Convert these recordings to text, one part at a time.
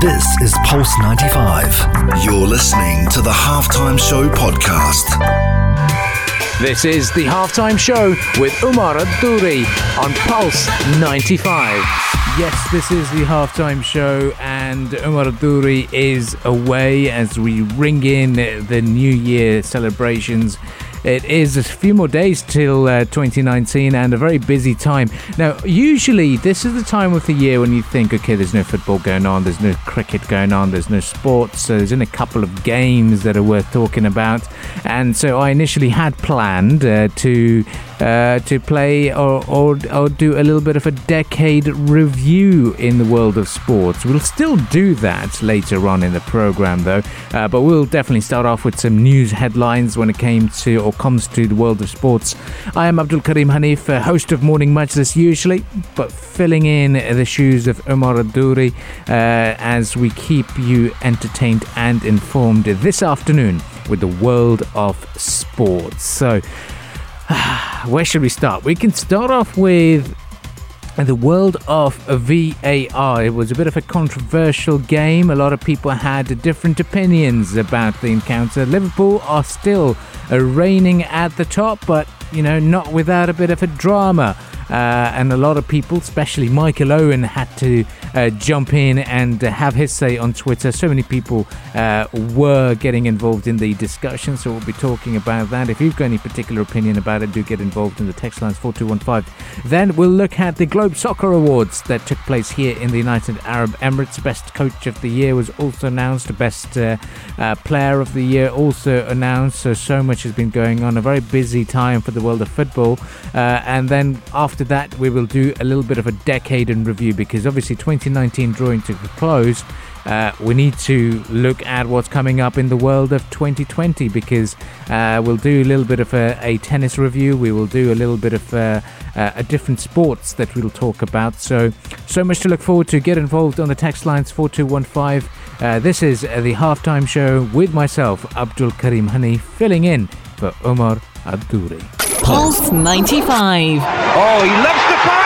This is Pulse 95. You're listening to the Halftime Show podcast. This is the halftime show with Umar Adouri on Pulse 95. Yes, this is the halftime show, and Umar Adouri is away as we ring in the New Year celebrations. It is a few more days till uh, 2019 and a very busy time. Now, usually this is the time of the year when you think, okay, there's no football going on, there's no cricket going on, there's no sports, so there's only a couple of games that are worth talking about. And so I initially had planned uh, to uh, to play or, or, or do a little bit of a decade review in the world of sports. We'll still do that later on in the program, though, uh, but we'll definitely start off with some news headlines when it came to or comes to the world of sports. I am Abdul Karim Hanif, uh, host of Morning Majlis usually, but filling in the shoes of Omar Adouri uh, as we keep you entertained and informed this afternoon with the world of sports. So, where should we start? We can start off with the world of VAR. It was a bit of a controversial game. A lot of people had different opinions about the encounter. Liverpool are still reigning at the top, but you know, not without a bit of a drama. Uh, and a lot of people, especially Michael Owen, had to uh, jump in and uh, have his say on Twitter. So many people uh, were getting involved in the discussion, so we'll be talking about that. If you've got any particular opinion about it, do get involved in the text lines 4215. Then we'll look at the Globe Soccer Awards that took place here in the United Arab Emirates. Best Coach of the Year was also announced. Best uh, uh, Player of the Year also announced. So so much has been going on. A very busy time for the world of football. and then after that, we will do a little bit of a decade in review because obviously 2019 drawing to a close. Uh, we need to look at what's coming up in the world of 2020 because uh, we'll do a little bit of a, a, tennis review. We will do a little bit of uh, a different sports that we'll talk about. So, so much to look forward to. Get involved on the text lines 4215. Uh, this is the halftime show with myself, Abdul Karim Hani, filling in for Omar Adouri. Pulse 95. Oh, he loves the fire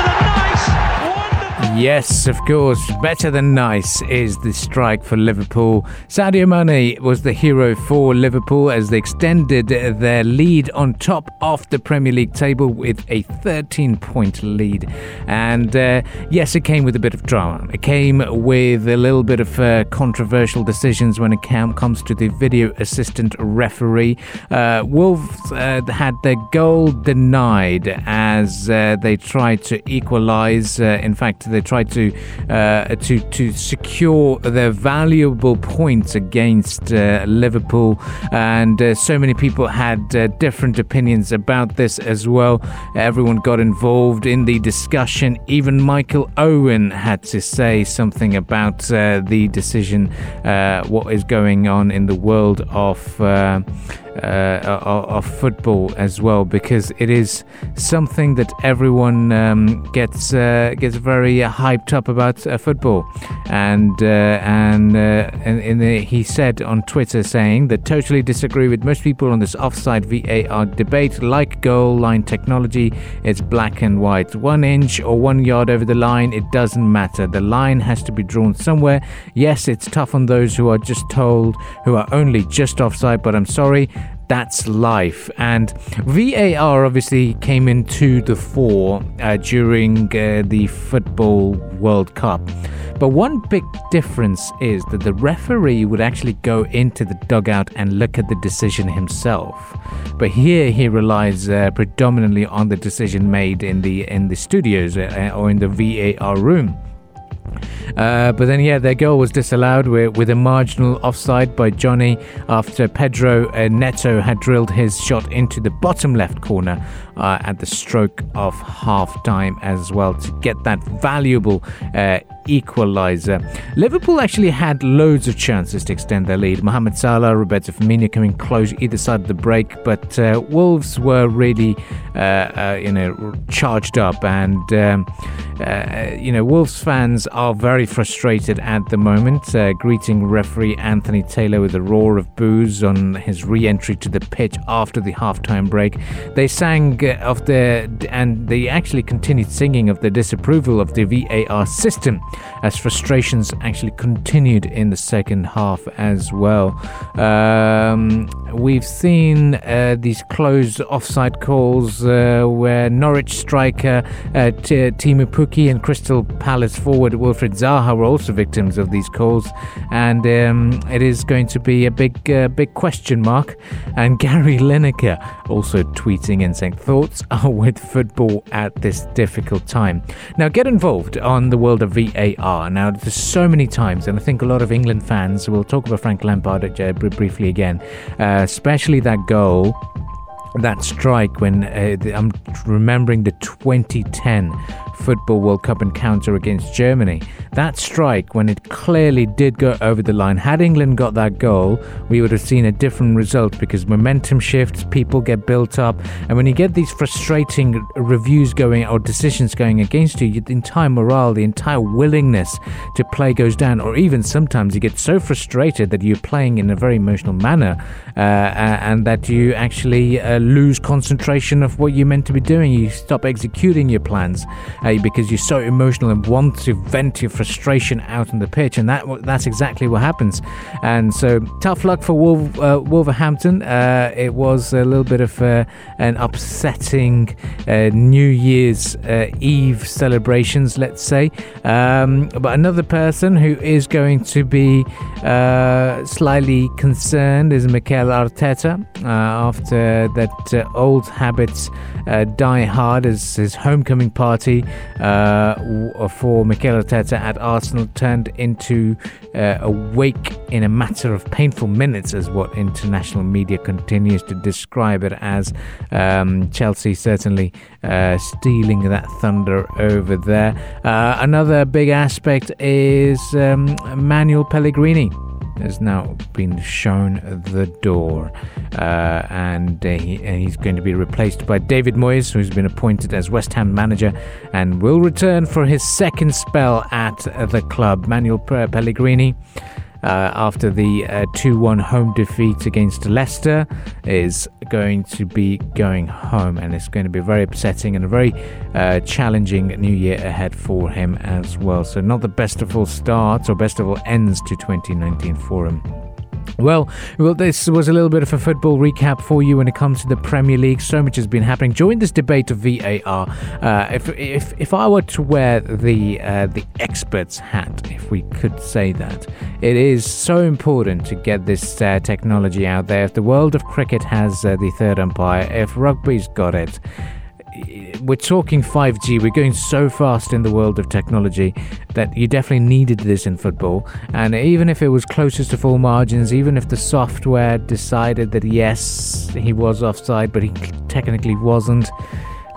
Yes, of course. Better than nice is the strike for Liverpool. Sadio Mane was the hero for Liverpool as they extended their lead on top of the Premier League table with a 13 point lead. And uh, yes, it came with a bit of drama. It came with a little bit of uh, controversial decisions when it comes to the video assistant referee. Uh, Wolves uh, had their goal denied as uh, they tried to equalise. Uh, in fact, they tried to uh, to to secure their valuable points against uh, Liverpool, and uh, so many people had uh, different opinions about this as well. Everyone got involved in the discussion. Even Michael Owen had to say something about uh, the decision, uh, what is going on in the world of uh, of, football as well because it is something that everyone um, gets uh, gets very hyped up about uh, football. And uh, and, uh, and, and the, he said on Twitter saying that totally disagree with most people on this offside VAR debate. Like goal line technology it's black and white. One inch or one yard over the line it doesn't matter. The line has to be drawn somewhere. Yes it's tough on those who are just told who are only just offside but I'm sorry that's life. And VAR obviously came into the fore uh, during uh, the Football World Cup. But one big difference is that the referee would actually go into the dugout and look at the decision himself. But here he relies uh, predominantly on the decision made in the in the studios uh, or in the VAR room. Uh, but then, yeah, their goal was disallowed with, with a marginal offside by Jonny after Pedro uh, Neto had drilled his shot into the bottom left corner uh, at the stroke of half time as well to get that valuable uh, equaliser. Liverpool actually had loads of chances to extend their lead. Mohamed Salah, Roberto Firmino coming close either side of the break, but uh, Wolves were really, uh, uh, you know, charged up, and um, uh, you know, Wolves fans are very frustrated at the moment, uh, greeting referee Anthony Taylor with a roar of boos on his re-entry to the pitch after the halftime break. They sang of the and they actually continued singing of the disapproval of the VAR system as frustrations actually continued in the second half as well. Um, we've seen uh, these closed offside calls uh, where Norwich striker uh, T- Teemu Pukki and Crystal Palace forward Wilfried Zaha were also victims of these calls, and um, it is going to be a big, uh, big question mark. And Gary Lineker also tweeting and saying thoughts are with football at this difficult time. Now get involved on the world of VAR. Now there's so many times, and I think a lot of England fans will talk about Frank Lampard uh, briefly again, uh, especially that goal that strike when uh, I'm remembering the 2010 Football World Cup encounter against Germany. That strike, when it clearly did go over the line, had England got that goal, we would have seen a different result because momentum shifts, people get built up, and when you get these frustrating reviews going or decisions going against you, the entire morale, the entire willingness to play goes down, or even sometimes you get so frustrated that you're playing in a very emotional manner uh, and that you actually uh, lose concentration of what you're meant to be doing. You stop executing your plans. Uh, because you're so emotional and want to vent your frustration out on the pitch, and that that's exactly what happens. And so, tough luck for Wolf, uh, Wolverhampton. Uh, it was a little bit of uh, an upsetting uh, New Year's uh, Eve celebrations, let's say. Um, but another person who is going to be slightly concerned is Mikel Arteta after that old habits die hard as his homecoming party uh, for Mikel Arteta at Arsenal turned into uh, a wake in a matter of painful minutes, as what international media continues to describe it as. Um, Chelsea certainly uh, stealing that thunder over there. Uh, another big aspect is um, Manuel Pellegrini has now been shown the door, uh, and uh, he, uh, he's going to be replaced by David Moyes, who's been appointed as West Ham manager and will return for his second spell at the club. Manuel Pellegrini after the uh, 2 1 home defeat against Leicester is going to be going home, and it's going to be very upsetting and a very uh, challenging new year ahead for him as well. So, not the best of all starts or best of all ends to 2019 for him. Well, well, this was a little bit of a football recap for you when it comes to the Premier League. So much has been happening during this debate of VAR. Uh, if, if if I were to wear the uh, the expert's hat, if we could say that, it is so important to get this uh, technology out there. If the world of cricket has uh, the third umpire, if rugby's got it we're talking 5G. We're going so fast in the world of technology that you definitely needed this in football. And even if it was closest to full margins, even if the software decided that yes, he was offside, but he technically wasn't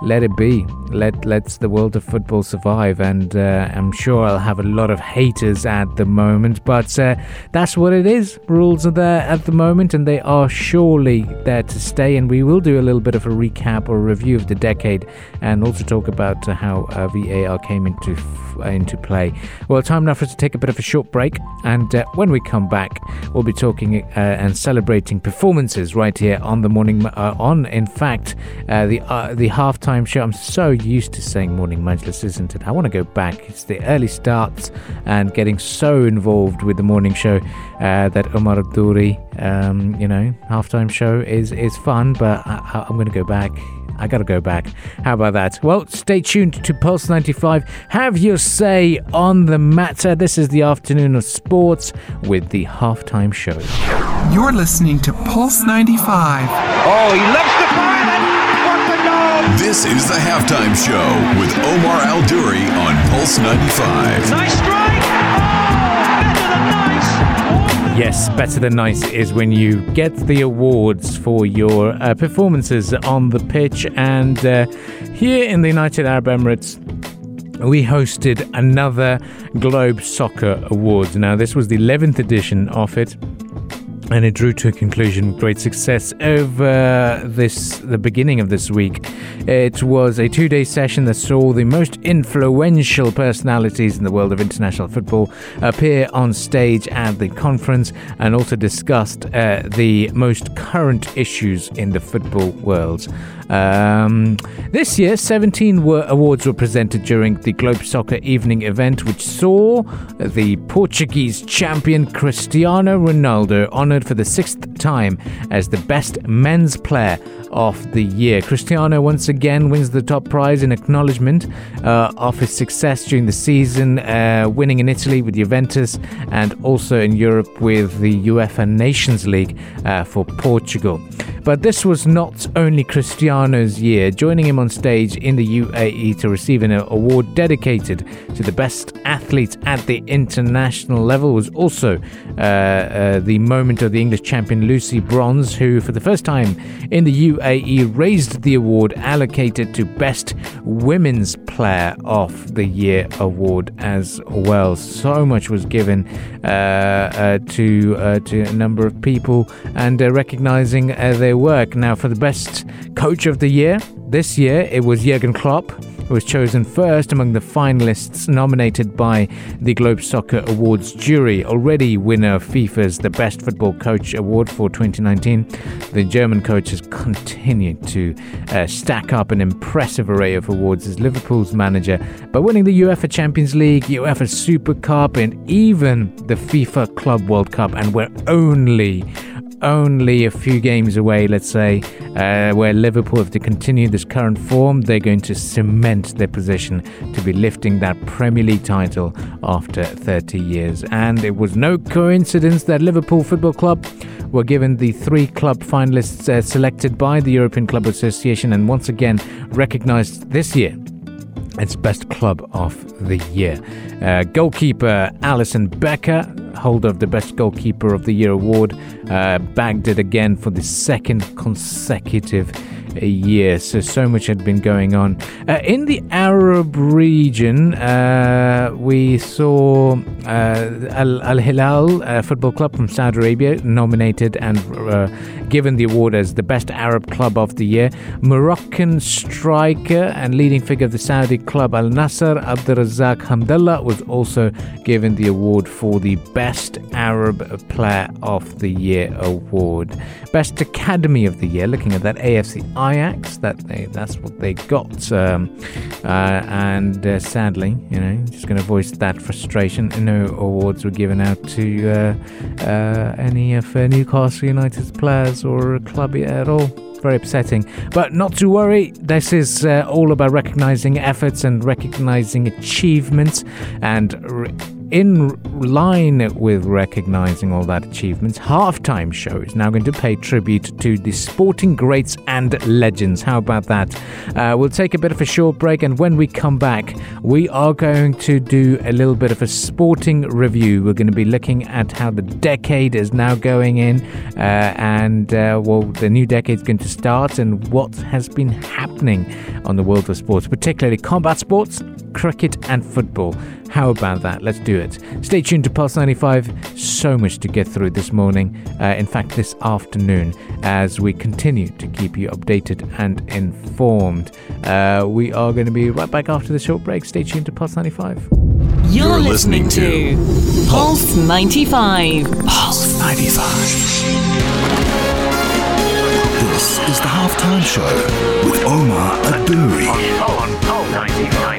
let it be. Let let's the world of football survive, and uh, I'm sure I'll have a lot of haters at the moment, but uh, that's what it is. Rules are there at the moment, and they are surely there to stay. And we will do a little bit of a recap or review of the decade, and also talk about how uh, VAR came into f- into play. Well, time now for us to take a bit of a short break, and uh, when we come back, we'll be talking uh, and celebrating performances right here on the morning on. In fact, the the halftime show. I'm so used to saying morning majlis, isn't it? I want to go back. It's the early starts and getting so involved with the morning show uh, that Omar Duri, um, you know, halftime show is is fun, but I, I'm going to go back. I gotta go back. How about that? Well, stay tuned to Pulse 95. Have your say on the matter. This is the afternoon of sports with the halftime show. You're listening to Pulse 95. Oh, he loves the fire What the know? this is the halftime show with Omar Al Duri on Pulse 95. Nice strike! Oh, better than nice! Yes, better than nice is when you get the awards for your uh, performances on the pitch. And uh, here in the United Arab Emirates, we hosted another Globe Soccer Awards. Now, this was the 11th edition of it and it drew to a conclusion with great success over this the beginning of this week. It was a two-day session that saw the most influential personalities in the world of international football appear on stage at the conference and also discussed uh, the most current issues in the football world. Um, this year, 17 were, awards were presented during the Globe Soccer Evening event, which saw the Portuguese champion Cristiano Ronaldo for the sixth time as the best men's player of the year. Cristiano once again wins the top prize in acknowledgement uh, of his success during the season, uh, winning in Italy with Juventus and also in Europe with the UEFA Nations League uh, for Portugal. But this was not only Cristiano's year. Joining him on stage in the UAE to receive an award dedicated to the best athlete at the international level was also uh, uh, the moment of the English champion Lucy Bronze, who, for the first time in the UAE, raised the award allocated to Best Women's Player of the Year award as well. So much was given uh, uh to uh, to a number of people and uh, recognizing their work. Now, for the Best Coach of the Year, this year it was Jurgen Klopp who was chosen first among the finalists nominated by the Globe Soccer Awards jury, already winner of FIFA's The Best Football Coach Award for 2019. The German coach has continued to uh, stack up an impressive array of awards as Liverpool's manager by winning the UEFA Champions League, UEFA Super Cup, and even the FIFA Club World Cup, and we're only only a few games away, let's say, uh, where Liverpool, if they continue this current form, they're going to cement their position to be lifting that Premier League title after 30 years. And it was no coincidence that Liverpool Football Club were given the three club finalists uh, selected by the European Club Association and once again recognized this year its best club of the year. Uh, goalkeeper Alisson Becker, holder of the Best Goalkeeper of the Year award, uh, bagged it again for the second consecutive year. So, so much had been going on. Uh, in the Arab region, uh, we saw uh, Al Hilal Football Club from Saudi Arabia nominated and uh, given the award as the best Arab club of the year. Moroccan striker and leading figure of the Saudi club Al Nassr, Abdulrazak Hamdallah, was also given the award for the best Arab player of the year award. Best Academy of the year, looking at that AFC Ajax. That they, that's what they got, um, uh, and uh, sadly, you know, just going to voice that frustration. No awards were given out to uh, uh any of uh, Newcastle United's players or club at all very upsetting. But not to worry, this is uh, all about recognizing efforts and recognizing achievements and re- in line with recognizing all that achievements, Halftime Show is now going to pay tribute to the sporting greats and legends. How about that? Uh, we'll take a bit of a short break, and when we come back, we are going to do a little bit of a sporting review. We're going to be looking at how the decade is now going in, uh, and uh, well, the new decade is going to start, and what has been happening on the world of sports, particularly combat sports, cricket, and football. How about that? Let's do it. Stay tuned to Pulse 95. So much to get through this morning. Uh, in fact, this afternoon, as we continue to keep you updated and informed. Uh, we are going to be right back after the short break. Stay tuned to Pulse 95. You're, You're listening, listening, to Pulse 95. Pulse 95. This is the halftime show with Omar Adouri. On, Pulse 95.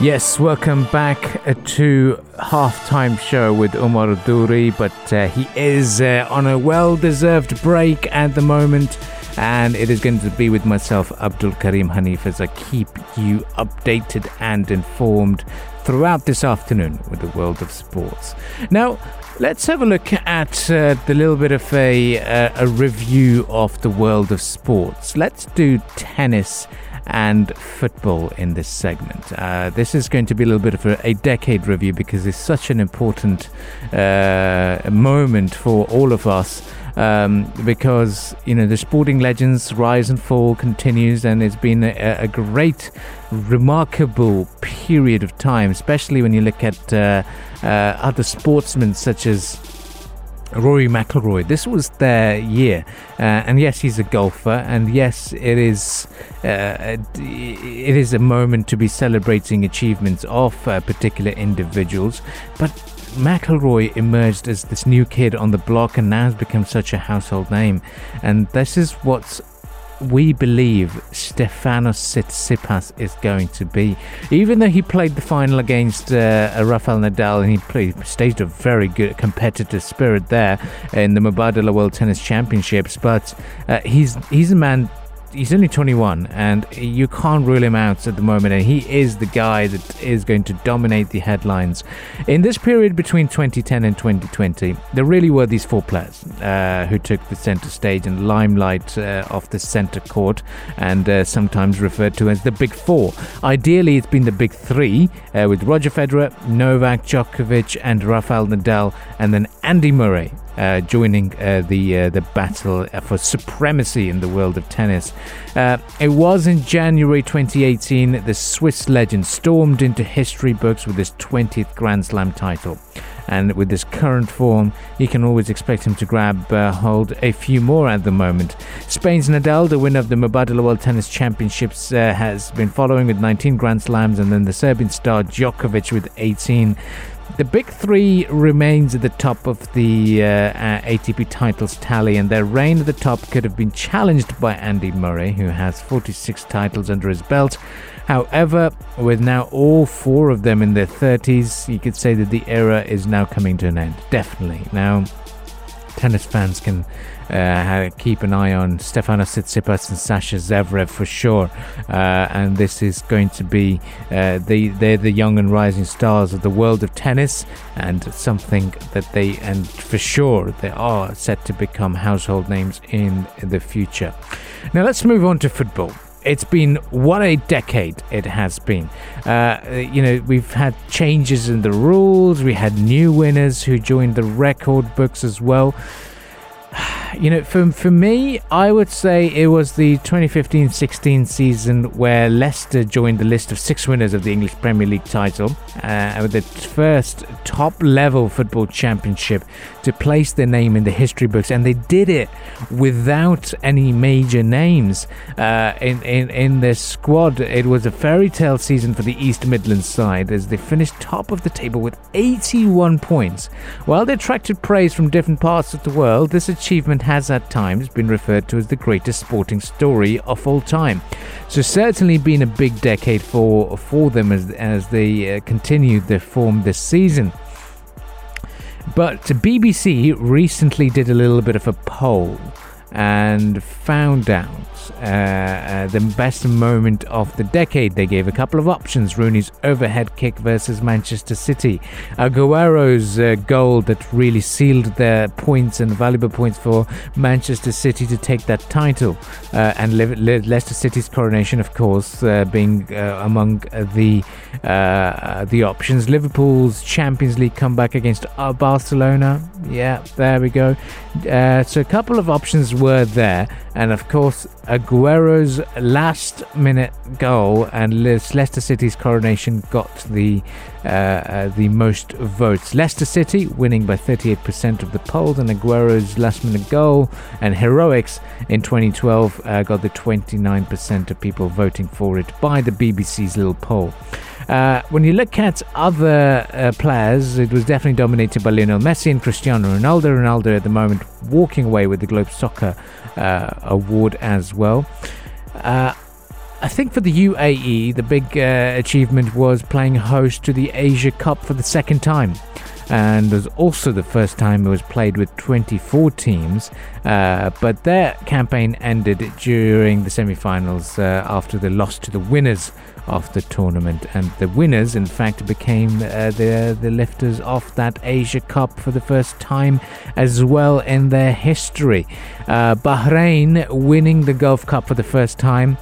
Yes, welcome back uh, to halftime show with Omar Duri, but uh, he is uh, on a well-deserved break at the moment, and it is going to be with myself, Abdul Karim Hanif, as I keep you updated and informed throughout this afternoon with the world of sports. Now, let's have a look at uh, the little bit of a, uh, a review of the world of sports. Let's do tennis and football in this segment. Uh, this is going to be a little bit of a, a decade review because it's such an important uh, moment for all of us. Um, because you know the sporting legends rise and fall continues, and it's been a, a great, remarkable period of time, especially when you look at uh, uh, other sportsmen such as Rory McIlroy. This was their year, uh, and yes, he's a golfer, and yes, it is uh, it is a moment to be celebrating achievements of uh, particular individuals, but. McIlroy emerged as this new kid on the block and now has become such a household name. And this is what's we believe Stefanos Tsitsipas is going to be. Even though he played the final against uh, Rafael Nadal and he played, staged a very good competitive spirit there in the Mubadala World Tennis Championships, but uh, he's he's a man he's only 21 and you can't rule him out at the moment and he is the guy that is going to dominate the headlines. In this period between 2010 and 2020 there really were these four players uh, who took the center stage and limelight uh, of the center court and uh, sometimes referred to as the big four. Ideally it's been the big three uh, with roger federer novak djokovic and rafael nadal and then andy murray uh, joining uh, the uh, the battle for supremacy in the world of tennis. Uh, it was in January 2018 that the Swiss legend stormed into history books with his 20th Grand Slam title. And with his current form, you can always expect him to grab uh, hold a few more at the moment. Spain's Nadal, the winner of the Mubadala World Tennis Championships, has been following with 19 Grand Slams, and then the Serbian star Djokovic with 18. The big three remains at the top of the uh, uh, ATP titles tally, and their reign at the top could have been challenged by Andy Murray, who has 46 titles under his belt. However, with now all four of them in their 30s, you could say that the era is now coming to an end. Definitely. Now, tennis fans can uh, keep an eye on Stefanos Tsitsipas and Sascha Zverev for sure. Uh, and this is going to be uh, the they're the young and rising stars of the world of tennis, and something that they and for sure they are set to become household names in the future. Now let's move on to football it's been what a decade it has been. Uh, you know, we've had changes in the rules, we had new winners who joined the record books as well you know, for, for me, I would say it was the 2015 16 season where Leicester joined the list of six winners of the English Premier League title, uh, with the first top level football championship to place their name in the history books. And they did it without any major names uh, in, in, in their squad. It was a fairy tale season for the East Midlands side as they finished top of the table with 81 points. While they attracted praise from different parts of the world, this achievement has at times been referred to as the greatest sporting story of all time. So certainly been a big decade for for them as as they uh, continued their form this season. But BBC recently did a little bit of a poll and found out uh, uh, the best moment of the decade. They gave a couple of options Rooney's overhead kick versus Manchester City, Aguero's uh, goal that really sealed their points and valuable points for Manchester City to take that title, uh, and Le- Le- Leicester City's coronation, of course, uh, being among the the options. Liverpool's Champions League comeback against Barcelona. Yeah, there we go. so a couple of options were there, and of course, Aguero's last minute goal and Leicester City's coronation got the uh, uh, the most votes. Leicester City winning by 38% of the polls, and Aguero's last minute goal and heroics in 2012 uh, got the 29% of people voting for it by the BBC's little poll. Uh, when you look at other uh, players, it was definitely dominated by Lionel Messi and Cristiano Ronaldo. Ronaldo at the moment walking away with the Globe Soccer uh, award as well. Uh, I think for the UAE, the big uh, achievement was playing host to the Asia Cup for the second time and was also the first time it was played with 24 teams. But their campaign ended during the semi finals uh, after they lost to the winners of the tournament. And the winners, in fact, became uh, the, the lifters of that Asia Cup for the first time as well in their history. Uh, Bahrain winning the Gulf Cup for the first time.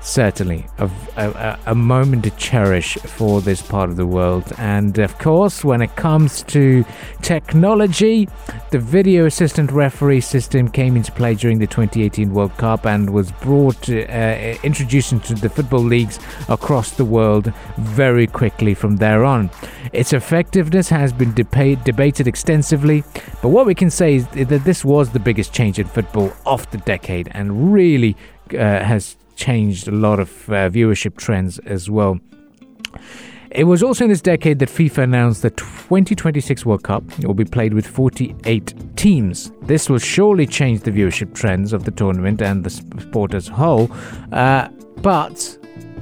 Certainly a, a, a, moment to cherish for this part of the world. And of course, when it comes to technology, the video assistant referee system came into play during the 2018 World Cup and was brought, uh, introduced into the football leagues across the world very quickly from there on. Its effectiveness has been deba- debated extensively, but what we can say is that this was the biggest change in football of the decade and really uh, has changed a lot of uh, viewership trends as well. It was also in this decade that FIFA announced the 2026 World Cup will be played with 48 teams. This will surely change the viewership trends of the tournament and the sport as a whole. Uh, but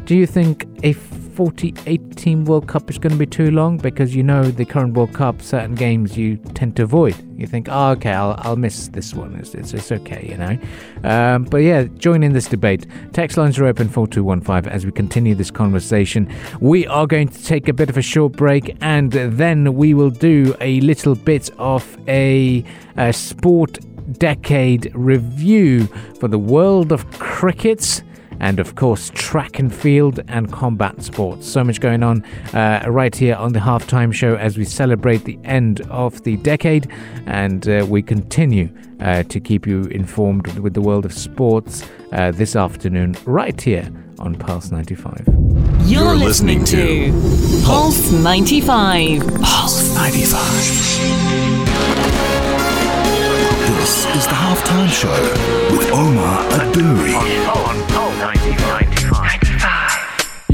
do you think a 48 team World Cup is going to be too long because you know the current World Cup, certain games you tend to avoid. You think, oh, okay, I'll, I'll miss this one. It's, it's, it's okay, you know. Um, but yeah, join in this debate. Text lines are open 4215 as we continue this conversation. We are going to take a bit of a short break and then we will do a little bit of a, a sport decade review for the world of cricket and of course track and field and combat sports. So much going on uh, right here on the halftime show as we celebrate the end of the decade and uh, we continue uh, to keep you informed with the world of sports uh, this afternoon right here on Pulse 95. You're, You're listening, listening, to Pulse 95. Pulse 95. This is the halftime show with Omar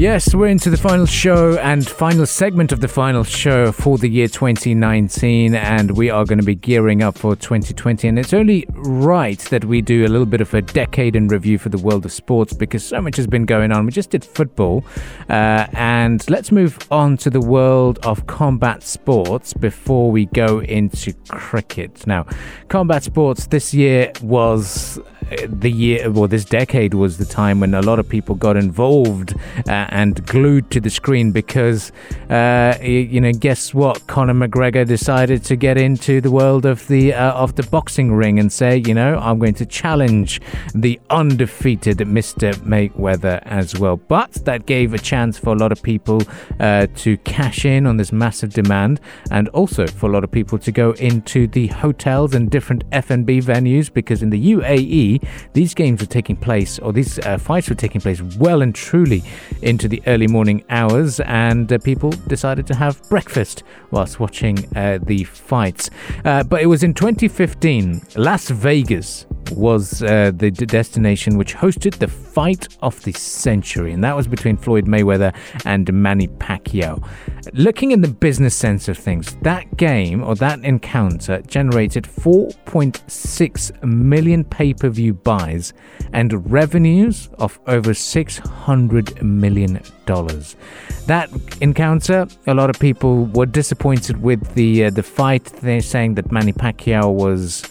Yes, we're into the final show and final segment of the final show for the year 2019, and we are going to be gearing up for 2020. And it's only right that we do a little bit of a decade in review for the world of sports because so much has been going on. We just did football, uh, and let's move on to the world of combat sports before we go into cricket. Now, combat sports this year was the year, well, this decade was the time when a lot of people got involved uh, and glued to the screen because, uh, you know, guess what? Conor McGregor decided to get into the world of the uh, of the boxing ring and say, you know, I'm going to challenge the undefeated Mr. Mayweather as well. But that gave a chance for a lot of people uh, to cash in on this massive demand, and also for a lot of people to go into the hotels and different F&B venues because in the UAE these games were taking place, or these uh, fights were taking place well and truly into the early morning hours, and uh, people decided to have breakfast whilst watching uh, the fights. Uh, but it was in 2015, Las Vegas was uh, the destination which hosted the fight of the century, and that was between Floyd Mayweather and Manny Pacquiao. Looking in the business sense of things, that game or that encounter generated 4.6 million pay per view buys and revenues of over $600 million. That encounter, a lot of people were disappointed with the uh, the fight. They're saying that Manny Pacquiao was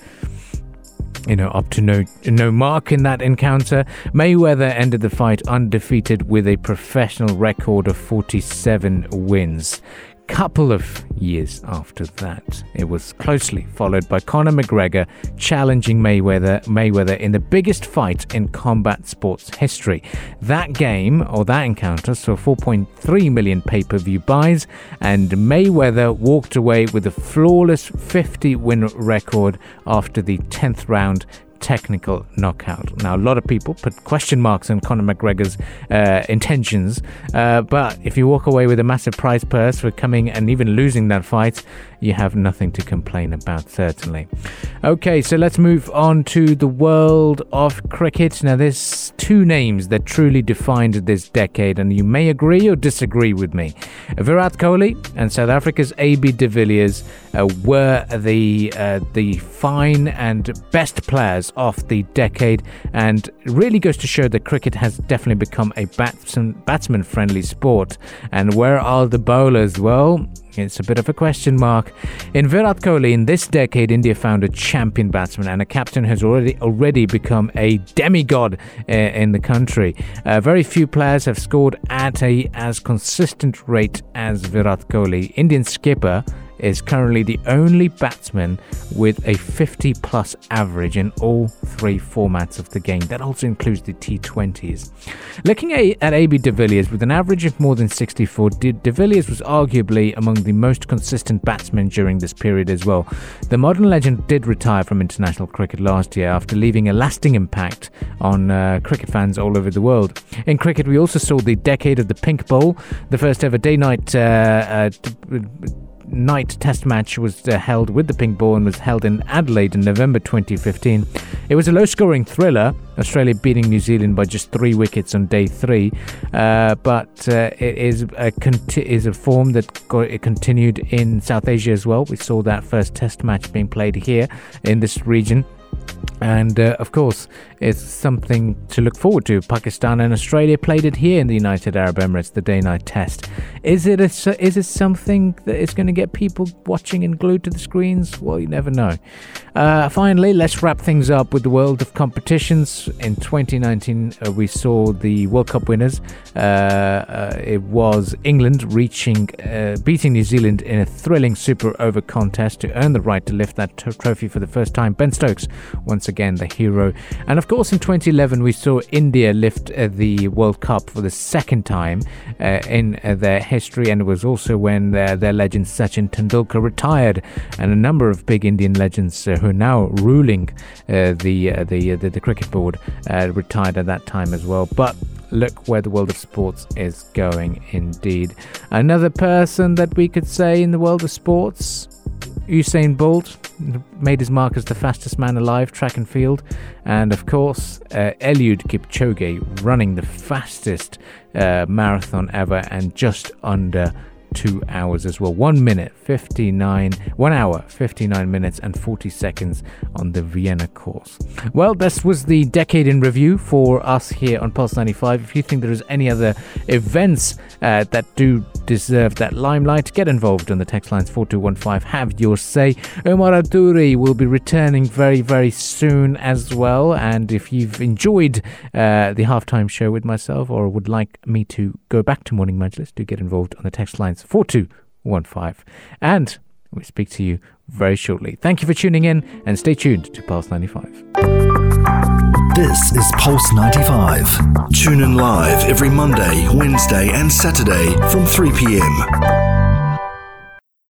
you know, up to no no mark in that encounter. Mayweather ended the fight undefeated with a professional record of 47 wins couple of years after that. It was closely followed by Conor McGregor challenging Mayweather Mayweather in the biggest fight in combat sports history. That game or that encounter saw 4.3 million pay-per-view buys and Mayweather walked away with a flawless 50 win record after the 10th round technical knockout. Now, a lot of people put question marks on Conor McGregor's uh, intentions, uh, but if you walk away with a massive prize purse for coming and even losing that fight, you have nothing to complain about, certainly. Okay, so let's move on to the world of cricket. Now, there's two names that truly defined this decade, and you may agree or disagree with me. Virat Kohli and South Africa's AB de Villiers uh, were the uh, the fine and best players of the decade, and really goes to show that cricket has definitely become a batsman batsman friendly sport. And where are the bowlers? Well, it's a bit of a question mark. In Virat Kohli, in this decade, India found a champion batsman and a captain has already already become a demigod uh, in the country. Uh, very few players have scored at a as consistent rate as Virat Kohli. Indian skipper is currently the only batsman with a 50 plus average in all three formats of the game. That also includes the T20s. Looking at, AB de Villiers with an average of more than 64, de, de Villiers was arguably among the most consistent batsmen during this period as well. The modern legend did retire from international cricket last year after leaving a lasting impact on uh, cricket fans all over the world. In cricket, we also saw the decade of the pink ball, the first ever day night. Uh, uh, night test match was uh, held with the pink ball and was held in Adelaide in November 2015. It was a low scoring thriller, Australia beating New Zealand by just three wickets on day three. Uh, but uh, it is a, conti- is a form that got, it continued in South Asia as well. We saw that first test match being played here in this region. And uh, of course, it's something to look forward to. Pakistan and Australia played it here in the United Arab Emirates, the day-night test. Is it a, is it something that is going to get people watching and glued to the screens? Well, you never know. Uh, finally, let's wrap things up with the world of competitions. In 2019, uh, we saw the World Cup winners. Uh, uh it was England reaching, uh, beating New Zealand in a thrilling super over contest to earn the right to lift that t- trophy for the first time. Ben Stokes, once again, the hero. And of course, in 2011, we saw India lift uh, the World Cup for the second time in their history, and it was also when their, their legend Sachin Tendulkar retired, and a number of big Indian legends who are now ruling uh, the, uh, the, uh, the, the cricket board, uh, retired at that time as well. But look where the world of sports is going indeed. Another person that we could say in the world of sports, Usain Bolt made his mark as the fastest man alive, track and field, and of course uh, Eliud Kipchoge running the fastest uh, marathon ever and just under two hours as well. One minute, 59, one hour, 59 minutes, and 40 seconds on the Vienna course. Well, this was the decade in review for us here on Pulse 95. If you think there is any other events uh, that do deserve that limelight, get involved on the text lines 4215. Have your say. Omar Aduri will be returning very, very soon as well. And if you've enjoyed uh, the halftime show with myself or would like me to go back to Morning Majlis, do get involved on the text lines 4215. And we speak to you very shortly. Thank you for tuning in and stay tuned to Pulse 95. This is Pulse 95. Tune in live every Monday, Wednesday, and Saturday from 3 p.m.